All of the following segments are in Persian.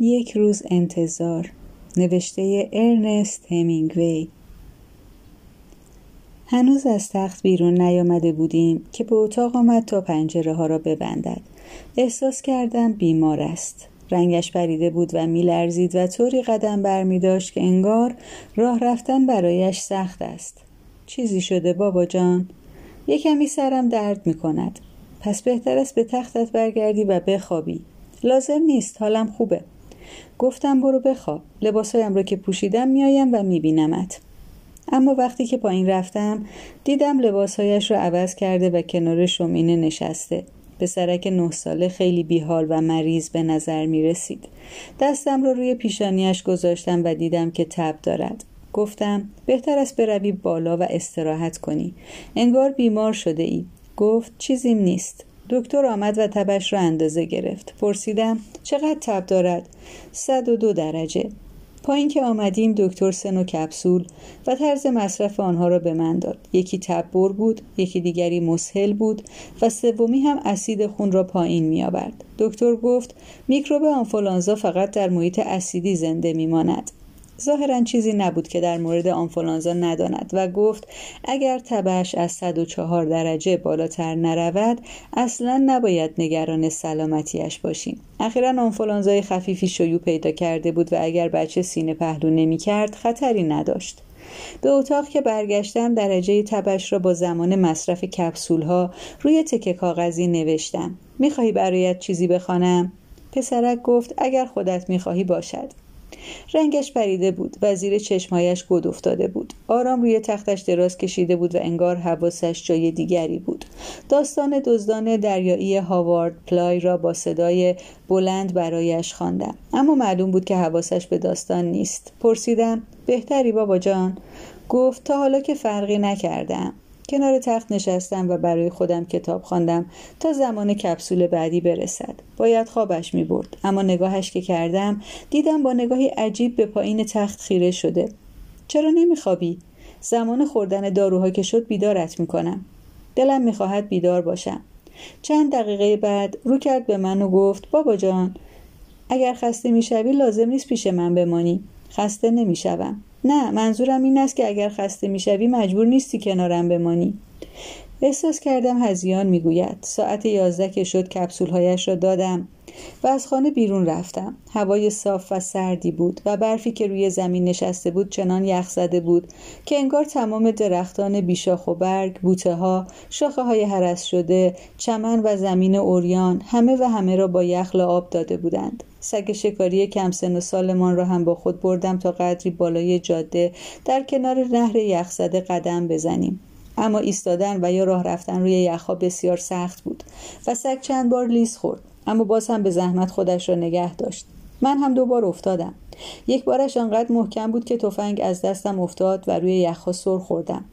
یک روز انتظار. نوشته ارنست همینگوی. هنوز از تخت بیرون نیامده بودیم که به اتاق آمد تا پنجره ها را ببندد. احساس کردم بیمار است. رنگش پریده بود و میلرزید و طوری قدم بر می داشت که انگار راه رفتن برایش سخت است. چیزی شده بابا جان. یه کمی سرم درد می کند. پس بهتر است به تختت برگردی و بخوابی. لازم نیست حالم خوبه. گفتم برو بخواب لباسهایم را که پوشیدم میایم و میبینمت اما وقتی که پایین رفتم دیدم لباسهایش را عوض کرده و کنار شومینه نشسته پسرک نه ساله خیلی بیحال و مریض به نظر می رسید. دستم را روی پیشانیش گذاشتم و دیدم که تب دارد. گفتم بهتر است بروی بالا و استراحت کنی. انگار بیمار شده ای. گفت چیزیم نیست. دکتر آمد و تبش را اندازه گرفت. پرسیدم چقدر تب دارد؟ 102 درجه. پایین که آمدیم دکتر سن و کپسول و طرز مصرف آنها را به من داد یکی تبر بود یکی دیگری مسهل بود و سومی هم اسید خون را پایین می آورد دکتر گفت میکروب آنفولانزا فقط در محیط اسیدی زنده میماند ظاهرا چیزی نبود که در مورد آنفولانزا نداند و گفت اگر تبش از 104 درجه بالاتر نرود اصلا نباید نگران سلامتیش باشیم. اخیرا آنفولانزای خفیفی شیوع پیدا کرده بود و اگر بچه سینه پهلو نمی کرد خطری نداشت. به اتاق که برگشتم درجه تبش را با زمان مصرف کپسول ها روی تکه کاغذی نوشتم. می‌خواهی برایت چیزی بخوانم؟ پسرک گفت اگر خودت می‌خواهی باشد. رنگش پریده بود و زیر چشمهایش گود افتاده بود. آرام روی تختش دراز کشیده بود و انگار حواسش جای دیگری بود. داستان دزدان دریایی هاوارد پلای را با صدای بلند برایش خواندم. اما معلوم بود که حواسش به داستان نیست. پرسیدم بهتری بابا جان؟ گفت تا حالا که فرقی نکردم. کنار تخت نشستم و برای خودم کتاب خواندم تا زمان کپسول بعدی برسد. باید خوابش می برد اما نگاهش که کردم دیدم با نگاهی عجیب به پایین تخت خیره شده. چرا نمیخوابی زمان خوردن داروها که شد بیدارت می‌کنم دلم می‌خواهد بیدار باشم. چند دقیقه بعد رو کرد به من و گفت بابا جان اگر خسته می‌شوی لازم نیست پیش من بمانی. خسته نمی‌شوم نه منظورم این است که اگر خسته می‌شوی مجبور نیستی کنارم بمانی. احساس کردم هزیان می‌گوید. ساعت یازده که شد کپسولهایش را دادم. و از خانه بیرون رفتم. هوای صاف و سردی بود و برفی که روی زمین نشسته بود چنان یخ زده بود که انگار تمام درختان بیشاخ و برگ بوته ها شاخه های حرس شده چمن و زمین اوریان همه و همه را با یخ آب داده بودند. سگ شکاری کم سن و سالمان را هم با خود بردم تا قدری بالای جاده در کنار نهر یخزده قدم بزنیم. اما ایستادن و یا راه رفتن روی یخها بسیار سخت بود و سگ چند بار لیز خورد اما باز هم به زحمت خودش را نگه داشت. من هم دوبار افتادم. یک بارش آنقدر محکم بود که تفنگ از دستم افتاد و روی یخها سر خوردم.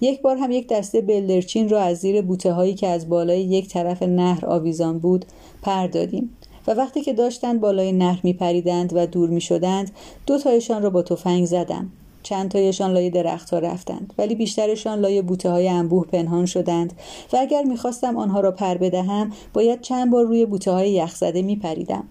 یک بار هم یک دسته بلدرچین را از زیر بوته هایی که از بالای یک طرف نهر آویزان بود پر دادیم و وقتی که داشتند بالای نهر می پریدند و دور می شدند دو تایشان را با تفنگ زدم. چند تایشان لای درختها رفتند ولی بیشترشان لای بوته های انبوه پنهان شدند و اگر می‌خواستم آنها را پر بدهم باید چند بار روی بوته های یخزده می پریدم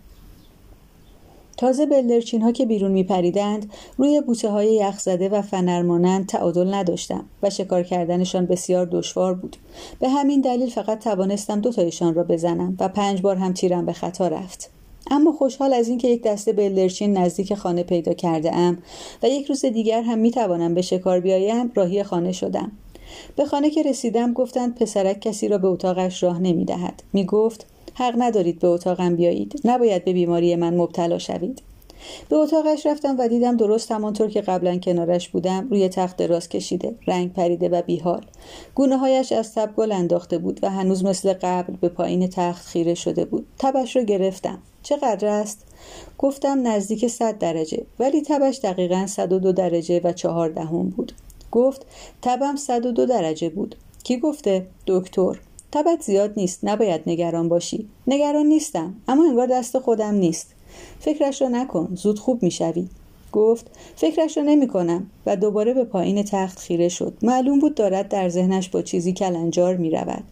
تازه بلدرچین ها که بیرون می پریدند روی بوته های یخزده و فنرمانند تعادل نداشتم و شکار کردنشان بسیار دشوار بود. به همین دلیل فقط توانستم دو تایشان را بزنم و پنج بار هم تیرم به خطا رفت. اما خوشحال از اینکه یک دسته بلدرچین نزدیک خانه پیدا کرده ام و یک روز دیگر هم می توانم به شکار بیایم راهی خانه شدم. به خانه که رسیدم گفتند پسرک کسی را به اتاقش راه نمی دهد می گفت حق ندارید به اتاقم بیایید. نباید به بیماری من مبتلا شوید. به اتاقش رفتم و دیدم درست همانطور که قبلا کنارش بودم روی تخت دراز کشیده رنگ پریده و بیحال. گونه هایش از تب گل انداخته بود و هنوز مثل قبل به پایین تخت خیره شده بود. تبش رو گرفتم. چقدر است؟ گفتم نزدیک صد درجه ولی تبش دقیقا 102 درجه و چهار دهم بود. گفت تبم 102 درجه بود. کی گفته؟ دکتر. تبت زیاد نیست نباید نگران باشی. نگران نیستم اما انگار دست خودم نیست. فکرش را نکن زود خوب می‌شوی. گفت فکرش را نمی کنم و دوباره به پایین تخت خیره شد. معلوم بود دارد در ذهنش با چیزی کلنجار می رود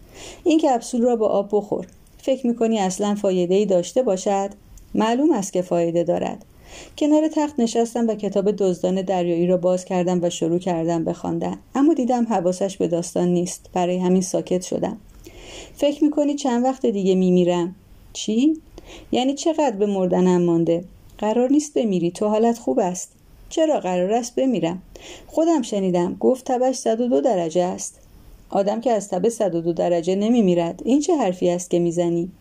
این کپسول را با آب بخور. فکر می کنی اصلا فایده ای داشته باشد؟ معلوم است که فایده دارد. کنار تخت نشستم و کتاب دزدان دریایی را باز کردم و شروع کردم بخواندن. اما دیدم حواسش به داستان نیست. برای همین ساکت شدم. فکر می‌کنی چند وقت دیگه میمیرم؟ چی؟ یعنی چقدر به مردنم مانده؟ قرار نیست بمیری تو حالت خوب است. چرا قرار است بمیرم؟ خودم شنیدم گفت تبش 102 درجه است. آدم که از تب 102 درجه نمیمیرد. این چه حرفی است که می‌زنی؟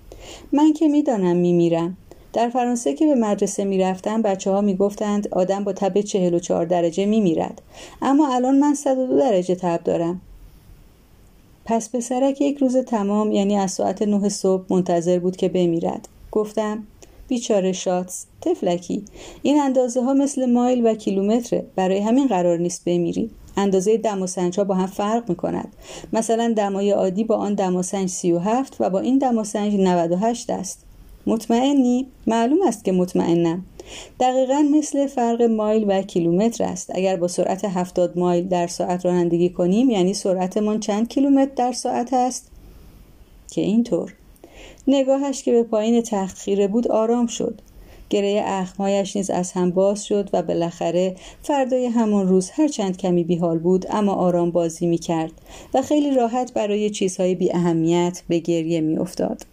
من که می‌دانم میمیرم. در فرانسه که به مدرسه می‌رفتم بچه ها می‌گفتند آدم با تب 44 درجه میمیرد. اما الان من 102 درجه تب دارم. پس پسرک یک روز تمام یعنی از ساعت 9 صبح منتظر بود که بمیرد. گفتم بیچاره شاتس تفلکی این اندازه ها مثل مایل و کیلومتره. برای همین قرار نیست بمیری. اندازه دم و سنج ها با هم فرق می کند مثلا دمای عادی با آن دم و سنج 37 و با این دم و سنج 98 است. مطمئنی؟ معلوم است که مطمئنم. دقیقا مثل فرق مایل و کیلومتر است. اگر با سرعت 70 مایل در ساعت رانندگی کنیم یعنی سرعتمان چند کیلومتر در ساعت است؟ که اینطور. نگاهش که به پایین تخت خیره بود آرام شد گره اخمایش نیز از هم باز شد و بالاخره فردای همان روز هر چند کمی بیحال بود اما آرام بازی می کرد و خیلی راحت برای چیزهای بی اهمیت به گریه می افتاد.